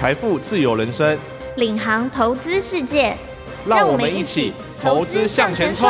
财富自由人生，领航投资世界，让我们一起投资向前冲。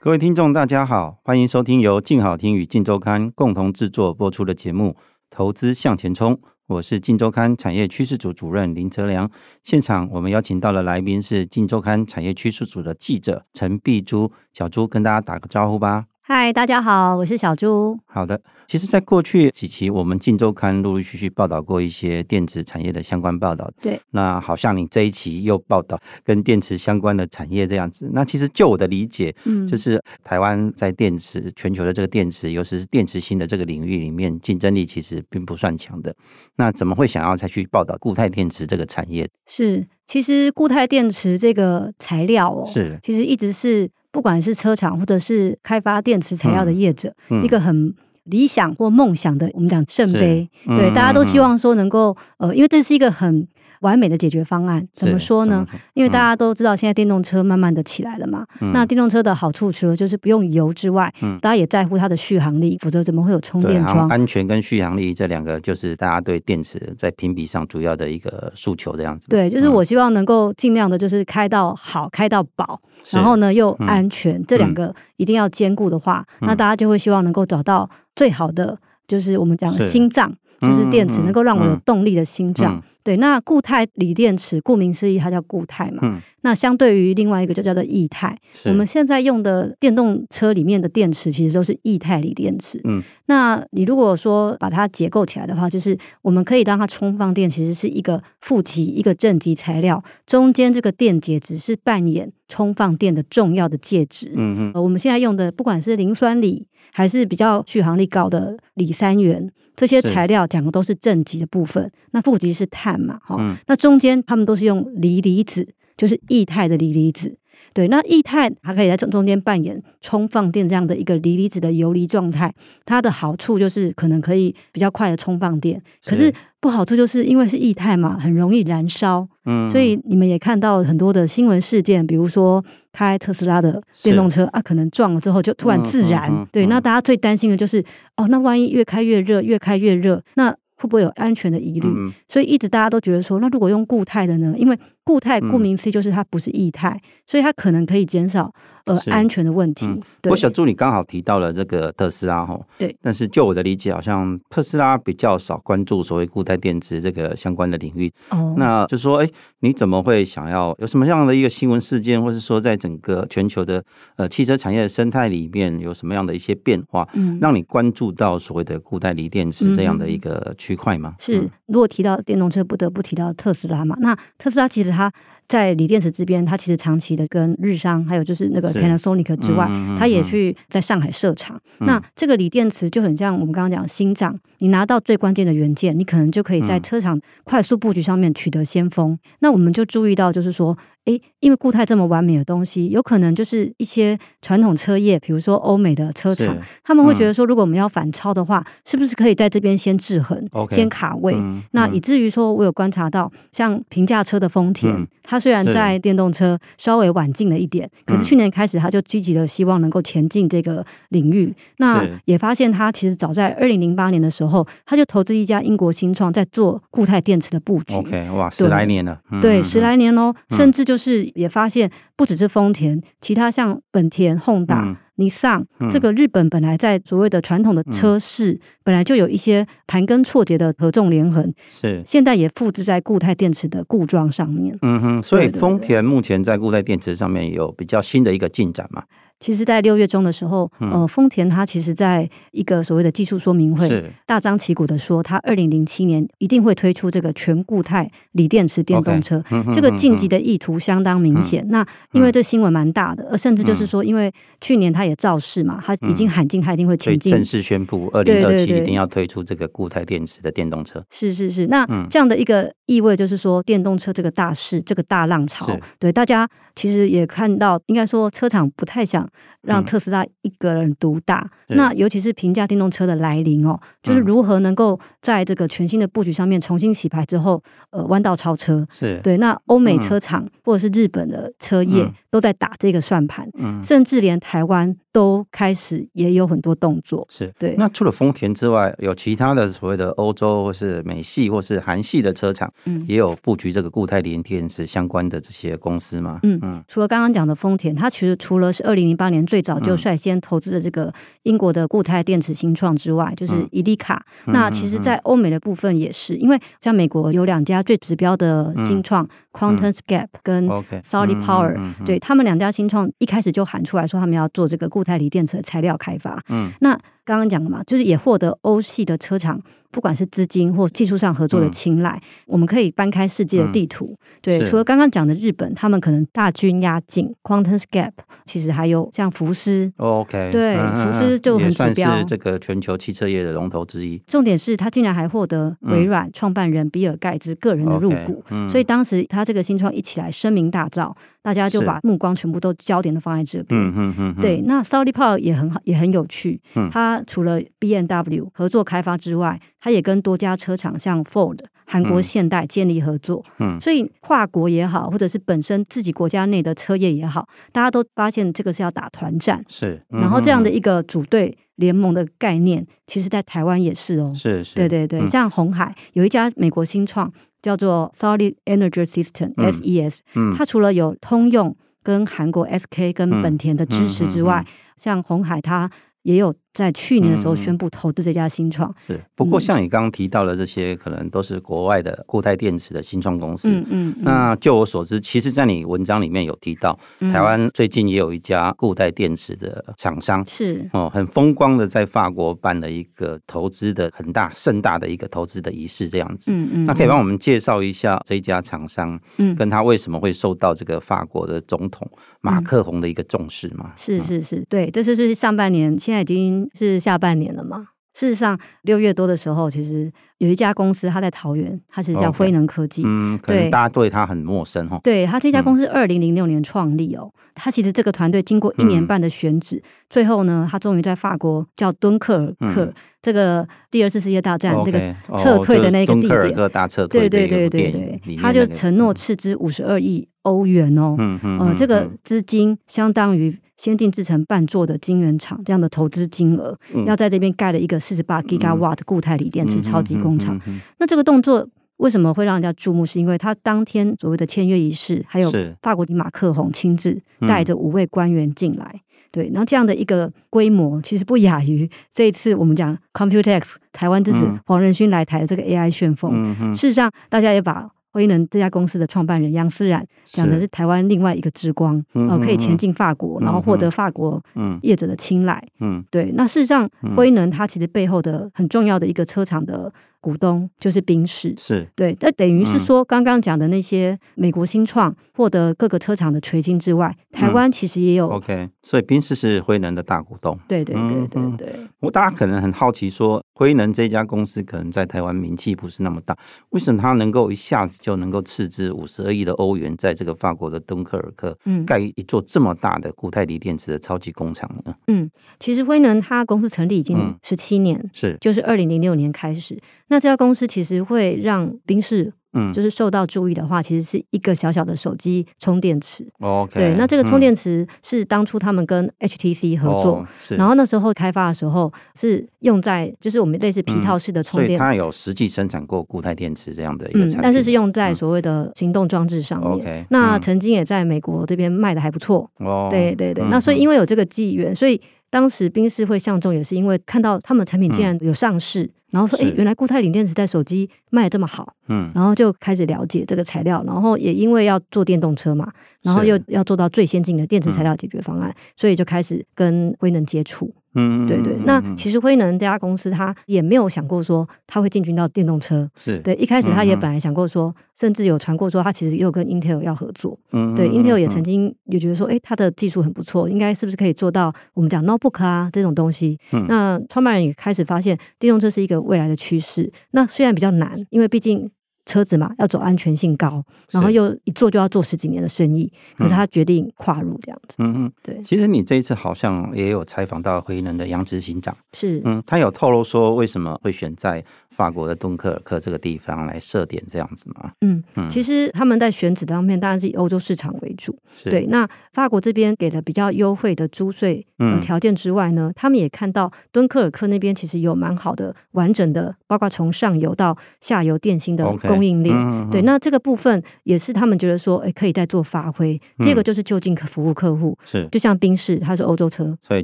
各位听众，大家好，欢迎收听由静好听与静周刊共同制作播出的节目《投资向前冲》。我是静周刊产业趋势组主任林哲良。现场我们邀请到的来宾是静周刊产业趋势组的记者陈碧珠，小朱跟大家打个招呼吧。嗨，大家好，我是小朱。好的，其实，在过去几期，我们《镜周刊》陆陆续续报道过一些电子产业的相关报道。对，那好像你这一期又报道跟电池相关的产业这样子。那其实就我的理解，嗯，就是台湾在电池全球的这个电池，尤其是电池芯的这个领域里面，竞争力其实并不算强的。那怎么会想要再去报道固态电池这个产业？是，其实固态电池这个材料哦，是，其实一直是。不管是车厂或者是开发电池材料的业者，一个很理想或梦想的，我们讲圣杯，嗯、对，大家都希望说能够，呃，因为这是一个很。完美的解决方案怎么说呢？因为大家都知道，现在电动车慢慢的起来了嘛。嗯、那电动车的好处，除了就是不用油之外，嗯、大家也在乎它的续航力，否则怎么会有充电桩？安全跟续航力这两个，就是大家对电池在评比上主要的一个诉求，这样子。对，就是我希望能够尽量的，就是开到好，开到饱，然后呢又安全，嗯、这两个一定要兼顾的话，嗯、那大家就会希望能够找到最好的，就是我们讲的心脏，是就是电池能够让我有动力的心脏。对，那固态锂电池，顾名思义，它叫固态嘛。嗯。那相对于另外一个就叫做液态，我们现在用的电动车里面的电池其实都是液态锂电池。嗯。那你如果说把它结构起来的话，就是我们可以让它充放电，其实是一个负极一个正极材料，中间这个电解只是扮演充放电的重要的介质。嗯我们现在用的不管是磷酸锂，还是比较续航力高的锂三元。这些材料讲的都是正极的部分，那负极是碳嘛，哈、嗯，那中间他们都是用锂离子，就是液态的锂离子。对，那液态还可以在中中间扮演充放电这样的一个锂离子的游离状态，它的好处就是可能可以比较快的充放电，是可是不好处就是因为是液态嘛，很容易燃烧。嗯，所以你们也看到很多的新闻事件，比如说开特斯拉的电动车啊，可能撞了之后就突然自燃。嗯嗯嗯、对，那大家最担心的就是哦，那万一越开越热，越开越热，那。会不会有安全的疑虑？嗯、所以一直大家都觉得说，那如果用固态的呢？因为固态顾名思义就是它不是液态，嗯、所以它可能可以减少。呃，安全的问题。嗯、对我小助理刚好提到了这个特斯拉哈，对。但是就我的理解，好像特斯拉比较少关注所谓固态电池这个相关的领域。哦。那就说，哎，你怎么会想要有什么样的一个新闻事件，或是说在整个全球的呃汽车产业的生态里面有什么样的一些变化，嗯，让你关注到所谓的固态锂电池这样的一个区块吗？是。如果提到电动车，不得不提到特斯拉嘛。那特斯拉其实他。在锂电池这边，它其实长期的跟日商，还有就是那个 Panasonic 之外，它、嗯、也去在上海设厂。嗯、那这个锂电池就很像我们刚刚讲的心脏，你拿到最关键的元件，你可能就可以在车厂快速布局上面取得先锋。嗯、那我们就注意到，就是说。诶，因为固态这么完美的东西，有可能就是一些传统车业，比如说欧美的车厂，他们会觉得说，如果我们要反超的话，嗯、是不是可以在这边先制衡，Okay, 先卡位？嗯、那以至于说，我有观察到，像平价车的丰田，嗯、它虽然在电动车稍微晚进了一点，可是去年开始，他就积极的希望能够前进这个领域。是那也发现，他其实早在二零零八年的时候，他就投资一家英国新创，在做固态电池的布局。OK，哇，十来年了，对，对，十来年哦，嗯、甚至就。就是也发现，不只是丰田，其他像本田、Honda、尼桑，这个日本本来在所谓的传统的车市，嗯、本来就有一些盘根错节的合纵连横，是现在也复制在固态电池的固装上面。嗯哼，所以丰田目前在固态电池上面有比较新的一个进展嘛？其实，在六月中的时候，呃，丰田它其实在一个所谓的技术说明会，是大张旗鼓的说，它二零零七年一定会推出这个全固态锂电池电动车。Okay, 这个晋级的意图相当明显。嗯、那因为这新闻蛮大的，呃甚至就是说，因为去年它也造势嘛，它已经喊进，它一定会前进，正式宣布二零二七一定要推出这个固态电池的电动车。是是是，那这样的一个意味就是说，电动车这个大势，这个大浪潮，对大家其实也看到，应该说车厂不太想。让特斯拉一个人独大，嗯、那尤其是平价电动车的来临哦，就是如何能够在这个全新的布局上面重新洗牌之后，呃，弯道超车。是。对，那欧美车厂或者是日本的车业都在打这个算盘，嗯、甚至连台湾都开始也有很多动作。是对。那除了丰田之外，有其他的所谓的欧洲或是美系或是韩系的车厂，嗯，也有布局这个固态锂电池相关的这些公司吗？嗯嗯。除了刚刚讲的丰田，它其实除了是二零零八年最早就率先投资的这个英国的固态电池新创之外，就是伊利卡。嗯、那其实，在欧美的部分也是，因为像美国有两家最指标的新创、嗯、QuantumScape 跟 Solid Power，、嗯、对他们两家新创一开始就喊出来说他们要做这个固态锂电池的材料开发。嗯，那刚刚讲了嘛，就是也获得欧系的车厂。不管是资金或技术上合作的青睐，嗯、我们可以搬开世界的地图。嗯、对，除了刚刚讲的日本，他们可能大军压境。QuantumScape 其实还有像福斯。OK，对，嗯、福斯就很指标，是这个全球汽车业的龙头之一。重点是他竟然还获得微软创办人比尔盖茨个人的入股，所以当时他这个新创一起来声名大噪，大家就把目光全部都焦点都放在这边。嗯嗯嗯。对，那 Solid Power 也很好，也很有趣。嗯，他除了 BMW 合作开发之外，它也跟多家车厂，像 Ford、韩国现代建立合作。嗯，所以跨国也好，或者是本身自己国家内的车业也好，大家都发现这个是要打团战。是，嗯、然后这样的一个组队联盟的概念，其实在台湾也是哦。是是，对对对，嗯、像红海有一家美国新创叫做 Solid Energy System（SES），嗯，它除了有通用跟韩国 SK 跟本田的支持之外，像红海它也有。在去年的时候宣布投资这家新创，是不过像你刚刚提到的这些，可能都是国外的固态电池的新创公司。嗯嗯。那就我所知，其实，在你文章里面有提到，台湾最近也有一家固态电池的厂商，是哦，很风光的在法国办了一个投资的很大盛大的一个投资的仪式，这样子。嗯嗯。那可以帮我们介绍一下这一家厂商，嗯，跟他为什么会受到这个法国的总统马克宏的一个重视吗？是是是，对，这是是上半年，现在已经。是下半年了嘛？事实上，六月多的时候，其实有一家公司，它在桃园，它是叫辉能科技。Okay. 嗯，可能大家对它很陌生哈。对，它这家公司二零零六年创立哦，它其实这个团队经过一年半的选址，嗯、最后呢，它终于在法国叫敦刻尔克、嗯、这个第二次世界大战那个撤退的那个地点。大撤退。对对对对对，他就承诺斥资五十二亿欧元哦。嗯嗯。呃，这个资金相当于。先进制成半座的晶圆厂这样的投资金额，嗯、要在这边盖了一个四十八 Gigawatt 的固态锂电池超级工厂。那这个动作为什么会让人家注目？是因为他当天所谓的签约仪式，还有法国的马克宏亲自带着五位官员进来。嗯、对，然后这样的一个规模，其实不亚于这一次我们讲 Computex 台湾之子黄仁勋来台的这个 AI 旋风。事实上，大家也把。辉能这家公司的创办人杨思冉讲的是台湾另外一个之光，嗯、呃，可以前进法国，然后获得法国业者的青睐。嗯，对。那事实上，辉能它其实背后的很重要的一个车厂的。股东就是宾士，是对，那等于是说，刚刚讲的那些美国新创获得各个车厂的垂青之外，台湾其实也有。OK，所以宾士是辉能的大股东。对对对对对。我大家可能很好奇，说辉能这家公司可能在台湾名气不是那么大，为什么它能够一下子就能够斥资五十二亿的欧元，在这个法国的敦刻尔克盖一座这么大的固态锂电池的超级工厂呢？嗯，其实辉能它公司成立已经十七年，是就是二零零六年开始。那这家公司其实会让宾士，嗯，就是受到注意的话，其实是一个小小的手机充电池。OK，对，那这个充电池是当初他们跟 HTC 合作，是，然后那时候开发的时候是用在就是我们类似皮套式的充电，所以它有实际生产过固态电池这样的一个产品，但是是用在所谓的行动装置上面。OK，那曾经也在美国这边卖的还不错。哦，对对对，那所以因为有这个机缘，所以当时宾士会相中，也是因为看到他们产品竟然有上市。然后说，哎，原来固态锂电池在手机卖得这么好，嗯，然后就开始了解这个材料，然后也因为要做电动车嘛，然后又要做到最先进的电池材料解决方案，嗯、所以就开始跟威能接触。嗯，对对，那其实辉能这家公司，他也没有想过说他会进军到电动车。是对，一开始他也本来想过说，甚至有传过说他其实也有跟 Intel 要合作。嗯，对，Intel 也曾经也觉得说，哎，他的技术很不错，应该是不是可以做到我们讲 notebook 啊这种东西。嗯，那创办人也开始发现电动车是一个未来的趋势。那虽然比较难，因为毕竟车子嘛，要走安全性高，然后又一做就要做十几年的生意，可是他决定跨入这样子。嗯嗯，对。其实你这一次好像也有采访到辉能的杨执行长，是。嗯，他有透露说为什么会选在法国的敦刻尔克这个地方来设点这样子吗？嗯嗯，其实他们在选址方面当然是以欧洲市场为主，对。那法国这边给了比较优惠的租税条件之外呢，他们也看到敦刻尔克那边其实有蛮好的完整的，包括从上游到下游电信的供应链。对，那这个部分也是他们觉得说，哎，可以再做发挥。第二个就是就近服务客户，是就像宾士，它是欧洲车，所以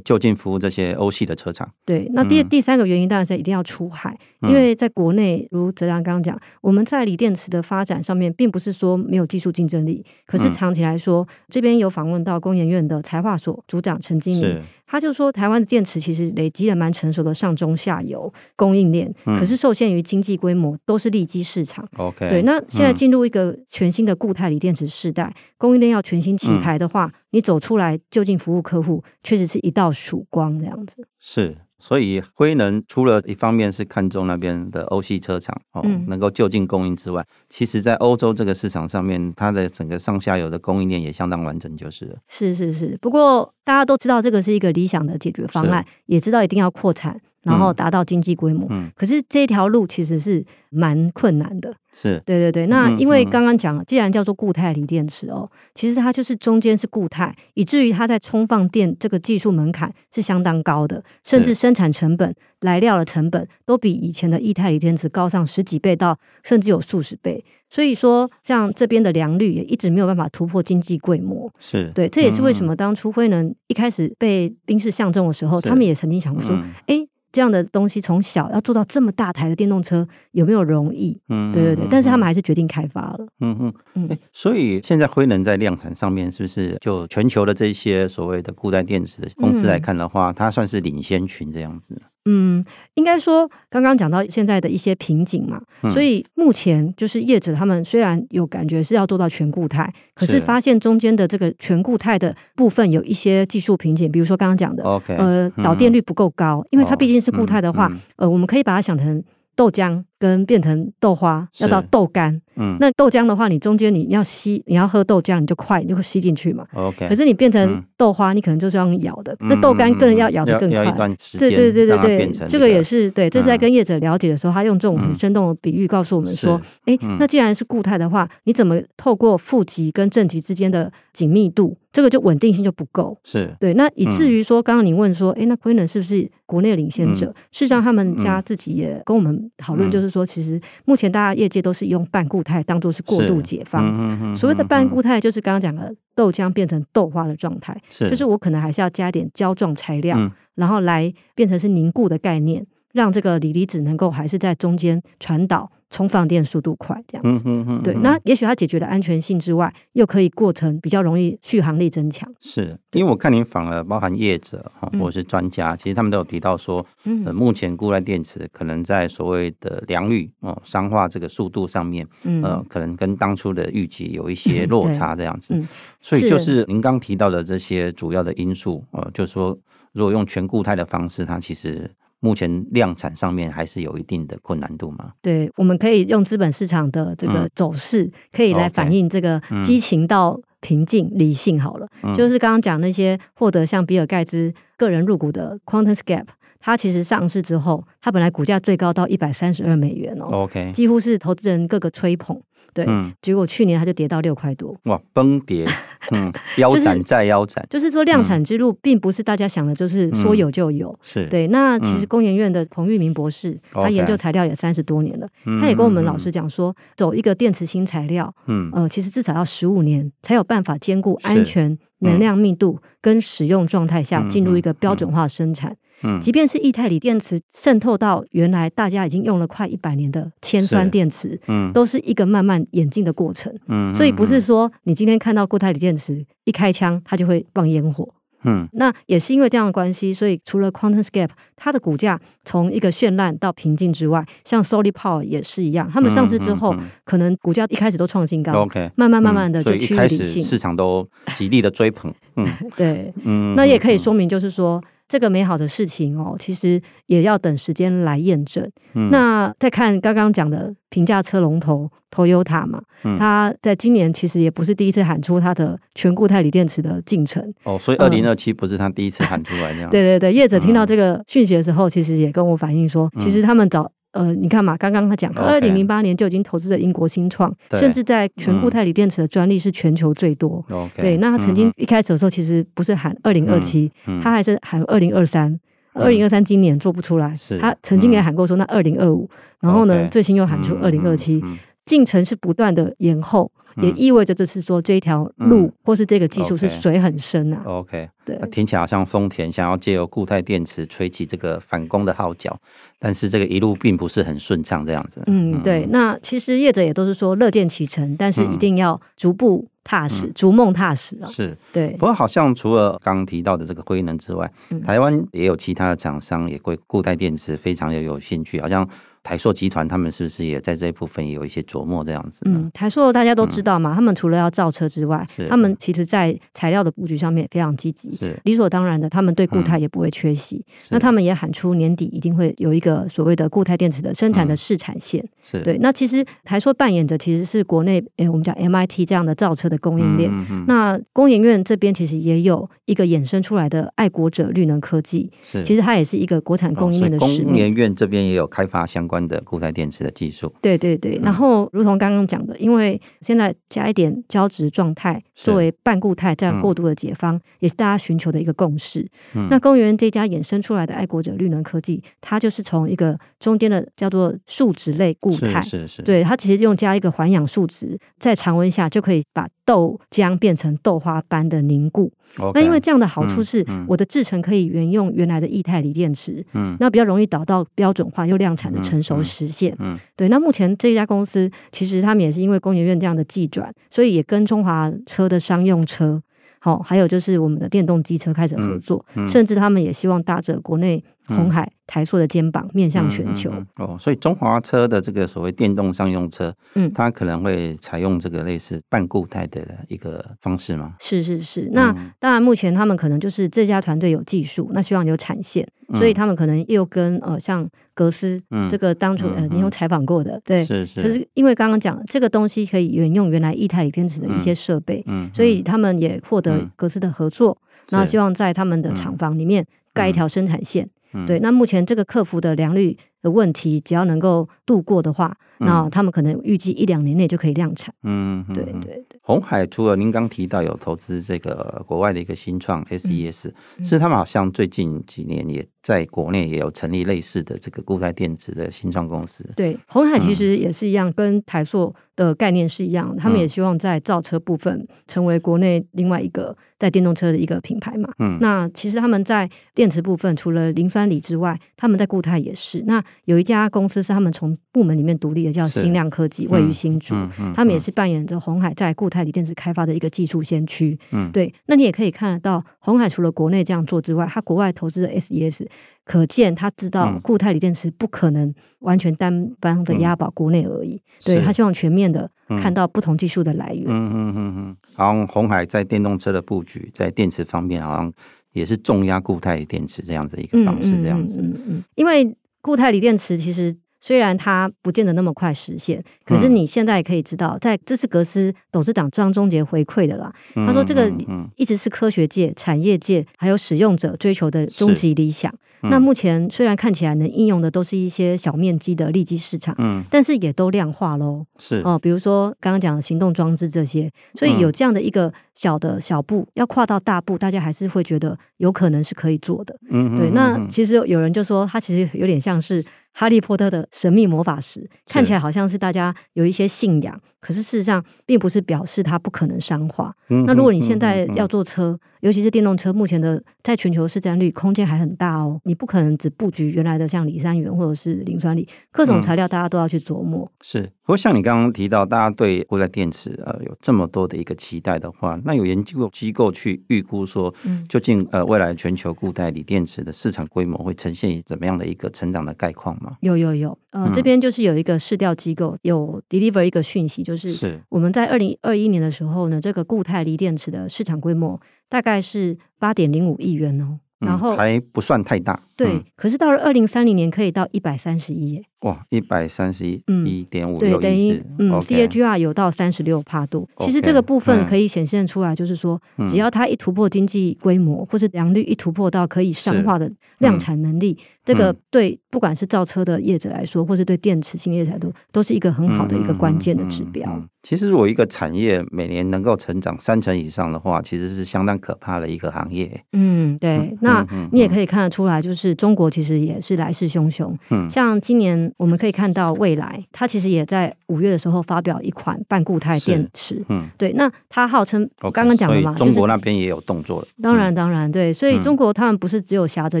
就近服务这些欧系的车厂。对，那第第三个原因当然是一定要出海，因为在国内，如哲良刚刚讲，我们在锂电池的发展上面，并不是说没有技术竞争力，可是长期来说，这边有访问到工研院的材化所组长陈经理。他就说，台湾的电池其实累积了蛮成熟的上中下游供应链，嗯、可是受限于经济规模，都是利基市场。OK，对。那现在进入一个全新的固态锂电池时代，嗯、供应链要全新起牌的话，嗯、你走出来就近服务客户，确实是一道曙光这样子。是。所以辉能除了一方面是看中那边的欧系车厂哦，嗯、能够就近供应之外，其实在欧洲这个市场上面，它的整个上下游的供应链也相当完整，就是了。是是是，不过大家都知道这个是一个理想的解决方案，也知道一定要扩产。然后达到经济规模，可是这条路其实是蛮困难的。是，对对对。那因为刚刚讲了，既然叫做固态锂电池哦，其实它就是中间是固态，以至于它在充放电这个技术门槛是相当高的，甚至生产成本、来料的成本都比以前的液态锂电池高上十几倍到甚至有数十倍。所以说，像这边的良率也一直没有办法突破经济规模。是对，这也是为什么当初辉能一开始被宾士相中的时候，他们也曾经想过说，哎。这样的东西从小要做到这么大台的电动车有没有容易？嗯，对对对，但是他们还是决定开发了。嗯嗯嗯。欸，所以现在辉能在量产上面是不是就全球的这些所谓的固态电池的公司来看的话，它算是领先群这样子？嗯，应该说刚刚讲到现在的一些瓶颈嘛，所以目前就是业者他们虽然有感觉是要做到全固态，可是发现中间的这个全固态的部分有一些技术瓶颈，比如说刚刚讲的呃，导电率不够高，因为它毕竟是固态的话，呃，我们可以把它想成豆浆。跟变成豆花要到豆干，嗯，那豆浆的话，你中间你要吸，你要喝豆浆，你就快，你就会吸进去嘛。OK。可是你变成豆花，你可能就是要咬的，那豆干更要咬的更快。对对对对对，这个也是对。这是在跟业者了解的时候，他用这种很生动的比喻告诉我们说，哎，那既然是固态的话，你怎么透过负极跟正极之间的紧密度，这个就稳定性就不够。是对。那以至于说，刚刚你问说，哎，那 q u e e n 是不是国内领先者？事实上，他们家自己也跟我们讨论，就是。说其实目前大家业界都是用半固态当做是过度解放。嗯嗯、所谓的半固态就是刚刚讲的豆浆变成豆花的状态，是就是我可能还是要加点胶状材料，嗯、然后来变成是凝固的概念，让这个锂离子能够还是在中间传导。充放电速度快，这样子，嗯嗯嗯、对，那也许它解决了安全性之外，又可以过程比较容易续航力增强。是因为我看您访了包含业者哈，或者是专家，嗯、其实他们都有提到说，呃，目前固态电池可能在所谓的良率哦，商化这个速度上面，呃，可能跟当初的预计有一些落差这样子。嗯、所以就是您刚提到的这些主要的因素，呃，就是说如果用全固态的方式，它其实。目前量产上面还是有一定的困难度吗？对，我们可以用资本市场的这个走势，嗯、可以来反映这个激情到平静、嗯、理性好了。嗯、就是刚刚讲那些获得像比尔盖茨个人入股的 QuantumScape，它其实上市之后，它本来股价最高到一百三十二美元哦，OK，几乎是投资人各个吹捧。对，嗯、结果去年它就跌到六块多，哇，崩跌，嗯，腰斩再腰斩，就是说量产之路并不是大家想的，就是说有就有，嗯、是。对。那其实工研院的彭玉明博士，嗯、他研究材料也三十多年了，嗯、他也跟我们老师讲说，走一个电池新材料，嗯，呃，其实至少要十五年才有办法兼顾安全、能量密度跟使用状态下进入一个标准化生产。嗯，即便是液态锂电池渗透到原来大家已经用了快一百年的铅酸电池，嗯，都是一个慢慢演进的过程，嗯，所以不是说你今天看到固态锂电池一开枪它就会放烟火，嗯，那也是因为这样的关系，所以除了 QuantumScape 它的股价从一个绚烂到平静之外，像 Solid Power 也是一样，他们上市之后可能股价一开始都创新高，OK，慢慢慢慢的就趋于理性，市场都极力的追捧，嗯，对，嗯，那也可以说明就是说。这个美好的事情哦，其实也要等时间来验证。嗯、那再看刚刚讲的平价车龙头 Toyota 嘛，嗯、它在今年其实也不是第一次喊出它的全固态锂电池的进程。哦，所以二零二七不是它第一次喊出来那样。对对对，业者听到这个讯息的时候，其实也跟我反映说，嗯、其实他们早。呃，你看嘛，刚刚他讲，二零零八年就已经投资了英国新创.甚至在全固态锂电池的专利是全球最多。对，那他曾经一开始的时候，其实不是喊二零二七，他还是喊二零二三。二零二三今年做不出来，是他曾经也喊过说那二零二五，然后呢.最新又喊出二零二七，进程是不断的延后。也意味着就是说这一条路、嗯、或是这个技术是水很深啊。OK，对，听起来好像丰田想要借由固态电池吹起这个反攻的号角，但是这个一路并不是很顺畅这样子。嗯，对。那其实业者也都是说乐见其成，但是一定要逐步踏实，嗯、逐梦踏实啊。是，对。不过好像除了刚刚提到的这个辉能之外，嗯、台湾也有其他的厂商也对固态电池非常的有兴趣，好像。台硕集团他们是不是也在这一部分也有一些琢磨这样子？嗯，台硕大家都知道嘛，嗯、他们除了要造车之外，他们其实在材料的布局上面也非常积极，是理所当然的。他们对固态也不会缺席，嗯、那他们也喊出年底一定会有一个所谓的固态电池的生产的试产线。嗯、是对，那其实台塑扮演着其实是国内诶、欸，我们讲 MIT 这样的造车的供应链。嗯嗯、那工研院这边其实也有一个衍生出来的爱国者绿能科技，是其实它也是一个国产供应链的使命。工研院这边也有开发相关的固态电池。的技术，对对对，然后如同刚刚讲的，因为现在加一点胶质状态作为半固态这样过渡的解方，嗯、也是大家寻求的一个共识。嗯、那工研院这家衍生出来的爱国者绿能科技，它就是从一个中间的叫做树脂类固态，是是是，对，它其实用加一个环氧树脂，在常温下就可以把豆浆变成豆花般的凝固。那因为这样的好处是，我的制程可以沿用原来的液态锂电池，嗯，那比较容易导到标准化又量产的成熟实现，嗯，对。那目前这一家公司其实他们也是因为工研院这样的技转，所以也跟中华车的商用车，好，还有就是我们的电动机车开始合作，嗯嗯、甚至他们也希望搭着国内鸿海。嗯台塑的肩膀面向全球、哦，所以中华车的这个所谓电动商用车，嗯，它可能会采用这个类似半固态的一个方式吗？是是是，那当然目前他们可能就是这家团队有技术，那希望有产线，嗯、所以他们可能又跟呃像格斯、嗯、这个当初呃你有采访过的，对，是是，可是因为刚刚讲这个东西可以沿用原来液态锂电池的一些设备，嗯，嗯。所以他们也获得格斯的合作，那、嗯、希望在他们的厂房里面盖一条生产线。对，那目前这个客服的良率的问题，只要能够度过的话，嗯、那他们可能预计一两年内就可以量产。嗯，对对对。红海除了您刚提到有投资这个国外的一个新创 SES，是他们好像最近几年也在国内也有成立类似的这个固态电池的新创公司。对，红海其实也是一样，嗯、跟台塑的概念是一样，他们也希望在造车部分成为国内另外一个在电动车的一个品牌嘛。嗯，那其实他们在电池部分除了磷酸锂之外，他们在固态也是。那有一家公司是他们从部门里面独立的，叫新亮科技，位于新竹，他们也是扮演着鸿海在固态锂电池开发的一个技术先驱。嗯，对。那你也可以看得到，鸿海除了国内这样做之外，他国外投资的 SES。可见他知道固态锂电池不可能完全单方的押宝国内而已，嗯、对他希望全面的看到不同技术的来源。嗯嗯嗯嗯。好像鸿海在电动车的布局，在电池方面好像也是重压固态电池这样子一个方式，这样子。嗯，嗯，因为固态锂电池其实虽然它不见得那么快实现，可是你现在也可以知道，在这是格斯董事长张忠杰回馈的啦。他说这个一直是科学界、产业界还有使用者追求的终极理想。那目前虽然看起来能应用的都是一些小面积的利基市场，嗯，但是也都量化喽，是哦，比如说刚刚讲的行动装置这些，所以有这样的一个小的小步要跨到大步，大家还是会觉得有可能是可以做的，嗯，对。那其实有人就说，它其实有点像是哈利波特的神秘魔法石，看起来好像是大家有一些信仰，可是事实上并不是表示它不可能商化。那如果你现在要做车，尤其是电动车，目前的在全球市占率空间还很大哦。你不可能只布局原来的像锂三元或者是磷酸锂，各种材料大家都要去琢磨。嗯、是，不过像你刚刚提到，大家对固态电池呃有这么多的一个期待的话，那有研究机构去预估说，究竟呃未来全球固态锂电池的市场规模会呈现怎么样的一个成长的概况吗？有有有，呃，嗯、这边就是有一个市调机构有 deliver 一个讯息，就是我们在二零二一年的时候呢，这个固态锂电池的市场规模。大概是八点零五亿元哦，然后还不算太大。对，可是到了二零三零年可以到一百三十亿耶。哇，一百三十一，一点五，对，等于嗯，CAGR 有到三十六帕度。其实这个部分可以显现出来，就是说，只要它一突破经济规模，或是良率一突破到可以商化的量产能力，这个对不管是造车的业者来说，或是对电池新业者来说，都是一个很好的一个关键的指标。其实，如果一个产业每年能够成长三成以上的话，其实是相当可怕的一个行业。嗯，对。那你也可以看得出来，就是中国其实也是来势汹汹。嗯，像今年。我们可以看到，未来它其实也在五月的时候发表一款半固态电池。嗯，对，那它号称刚刚讲的嘛，中国那边也有动作了。当然，当然，对，所以中国他们不是只有挟着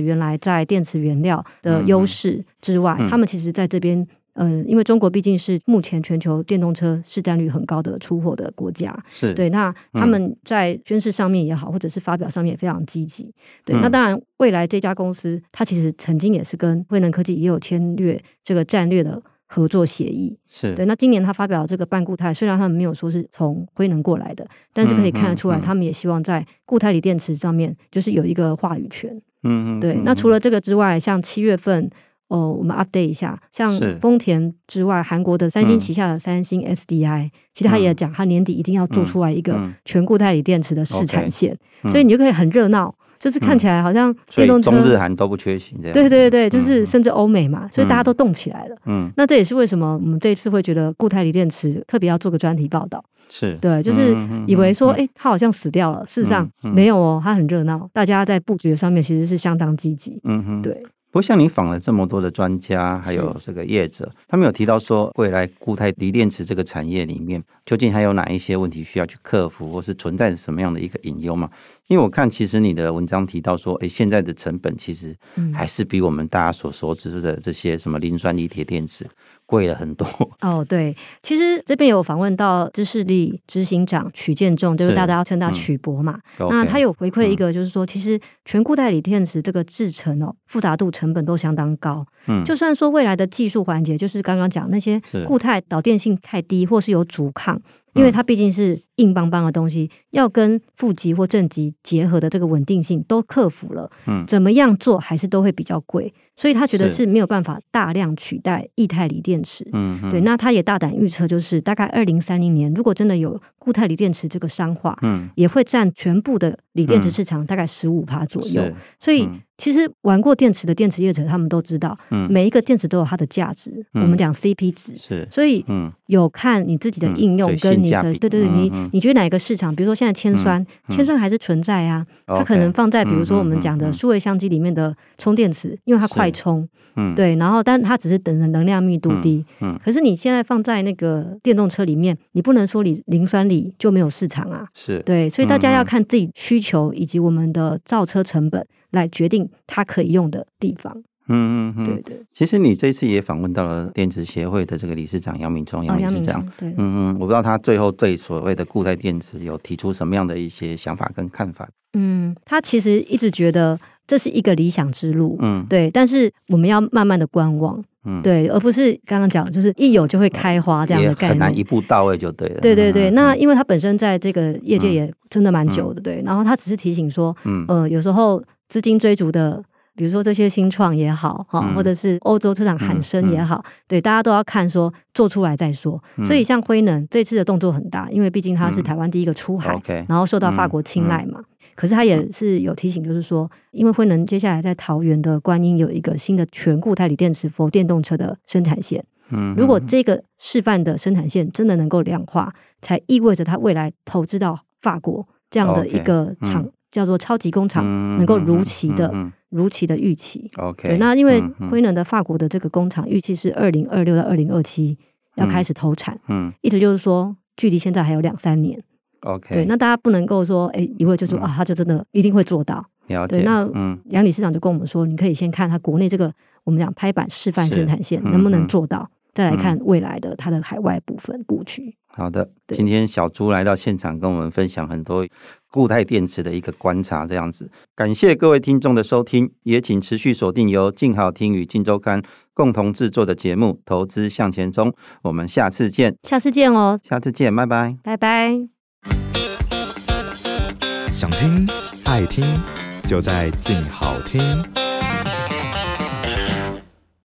原来在电池原料的优势之外，他们其实在这边，嗯，因为中国毕竟是目前全球电动车市占率很高的出货的国家，是对。那他们在宣示上面也好，或者是发表上面也非常积极。对，那当然。未来这家公司，它其实曾经也是跟辉能科技也有签约这个战略的合作协议。是对。那今年他发表这个半固态，虽然他们没有说是从辉能过来的，但是可以看得出来，他们也希望在固态锂电池上面就是有一个话语权。嗯嗯。对。那除了这个之外，像七月份，哦，我们 update 一下，像丰田之外，韩国的三星旗下的三星 SDI，其实他也讲，他年底一定要做出来一个全固态锂电池的试产线，所以你就可以很热闹。就是看起来好像电动车，中日韩都不缺席这样。对对对，就是甚至欧美嘛，所以大家都动起来了。嗯，那这也是为什么我们这一次会觉得固态锂电池特别要做个专题报道。是。对，就是以为说，哎，它好像死掉了，事实上没有哦，它很热闹，大家在布局上面其实是相当积极。嗯哼，对。不过，像你访了这么多的专家，还有这个业者，他们有提到说，未来固态锂电池这个产业里面，究竟还有哪一些问题需要去克服，或是存在着什么样的一个隐忧吗？因为我看，其实你的文章提到说，哎，现在的成本其实还是比我们大家所熟知的这些什么磷酸锂铁电池。贵了很多。哦，对，其实这边有访问到知识力执行长曲建仲，就是。大家要称他曲博嘛。嗯、那他有回馈一个，就是说，嗯、其实全固态锂电池这个制成哦，复杂度成本都相当高。嗯，就算说未来的技术环节，就是刚刚讲那些固态导电性太低，或是有阻抗。因为它毕竟是硬邦邦的东西，要跟负极或正极结合的这个稳定性都克服了，嗯，怎么样做还是都会比较贵，所以他觉得是。没有办法大量取代液态锂电池，嗯，对，那他也大胆预测，就是大概二零三零年，如果真的有固态锂电池这个商化，嗯，也会占全部的锂电池市场大概十五趴左右，嗯、所以。其实玩过电池的电池业者，他们都知道，每一个电池都有它的价值。我们讲 CP 值，是，所以有看你自己的应用跟你的，对对对，你你觉得哪个市场？比如说现在铅酸，铅酸还是存在啊，它可能放在比如说我们讲的数位相机里面的充电池，因为它快充，嗯对，然后但它只是等的能量密度低，嗯可是你现在放在那个电动车里面，你不能说你磷酸锂就没有市场啊，是对，所以大家要看自己需求以及我们的造车成本。来决定它可以用的地方。嗯嗯嗯，对对。其实你这次也访问到了电子协会的这个理事长杨明忠，杨理事长。对，嗯嗯，我不知道他最后对所谓的固态电池有提出什么样的一些想法跟看法。嗯，他其实一直觉得这是一个理想之路。嗯，对。但是我们要慢慢的观望。嗯，对，而不是刚刚讲就是一有就会开花这样的概念。很难一步到位就对了。对对对，那因为他本身在这个业界也真的蛮久的，对。然后他只是提醒说，嗯呃，有时候。资金追逐的，比如说这些新创也好，哈、嗯，或者是欧洲车厂喊声也好，嗯嗯、对，大家都要看说做出来再说。嗯、所以像辉能这次的动作很大，因为毕竟它是台湾第一个出海，嗯、然后受到法国青睐嘛。可是他也是有提醒，就是说，因为辉能接下来在桃园的观音有一个新的全固态锂电池 for 电动车的生产线。嗯，如果这个示范的生产线真的能够量化，才意味着它未来投资到法国这样的一个厂。嗯叫做超级工厂，能够如期的、如期的预期。OK，对，那因为辉能的法国的这个工厂预期是二零二六到二零二七要开始投产，嗯，意思就是说距离现在还有两三年。OK，对，那大家不能够说，哎，一会就说、嗯、啊，他就真的一定会做到。了解。对，那杨理事长就跟我们说，你可以先看他国内这个我们讲拍板示范生产线能不能做到，嗯、再来看未来的它的海外部分布局。好的，今天小朱来到现场跟我们分享很多固态电池的一个观察，这样子，感谢各位听众的收听，也请持续锁定由静好听与静周刊共同制作的节目《投资向前冲》，我们下次见，下次见哦，下次见，拜拜，拜拜。想听爱听。就在静好听。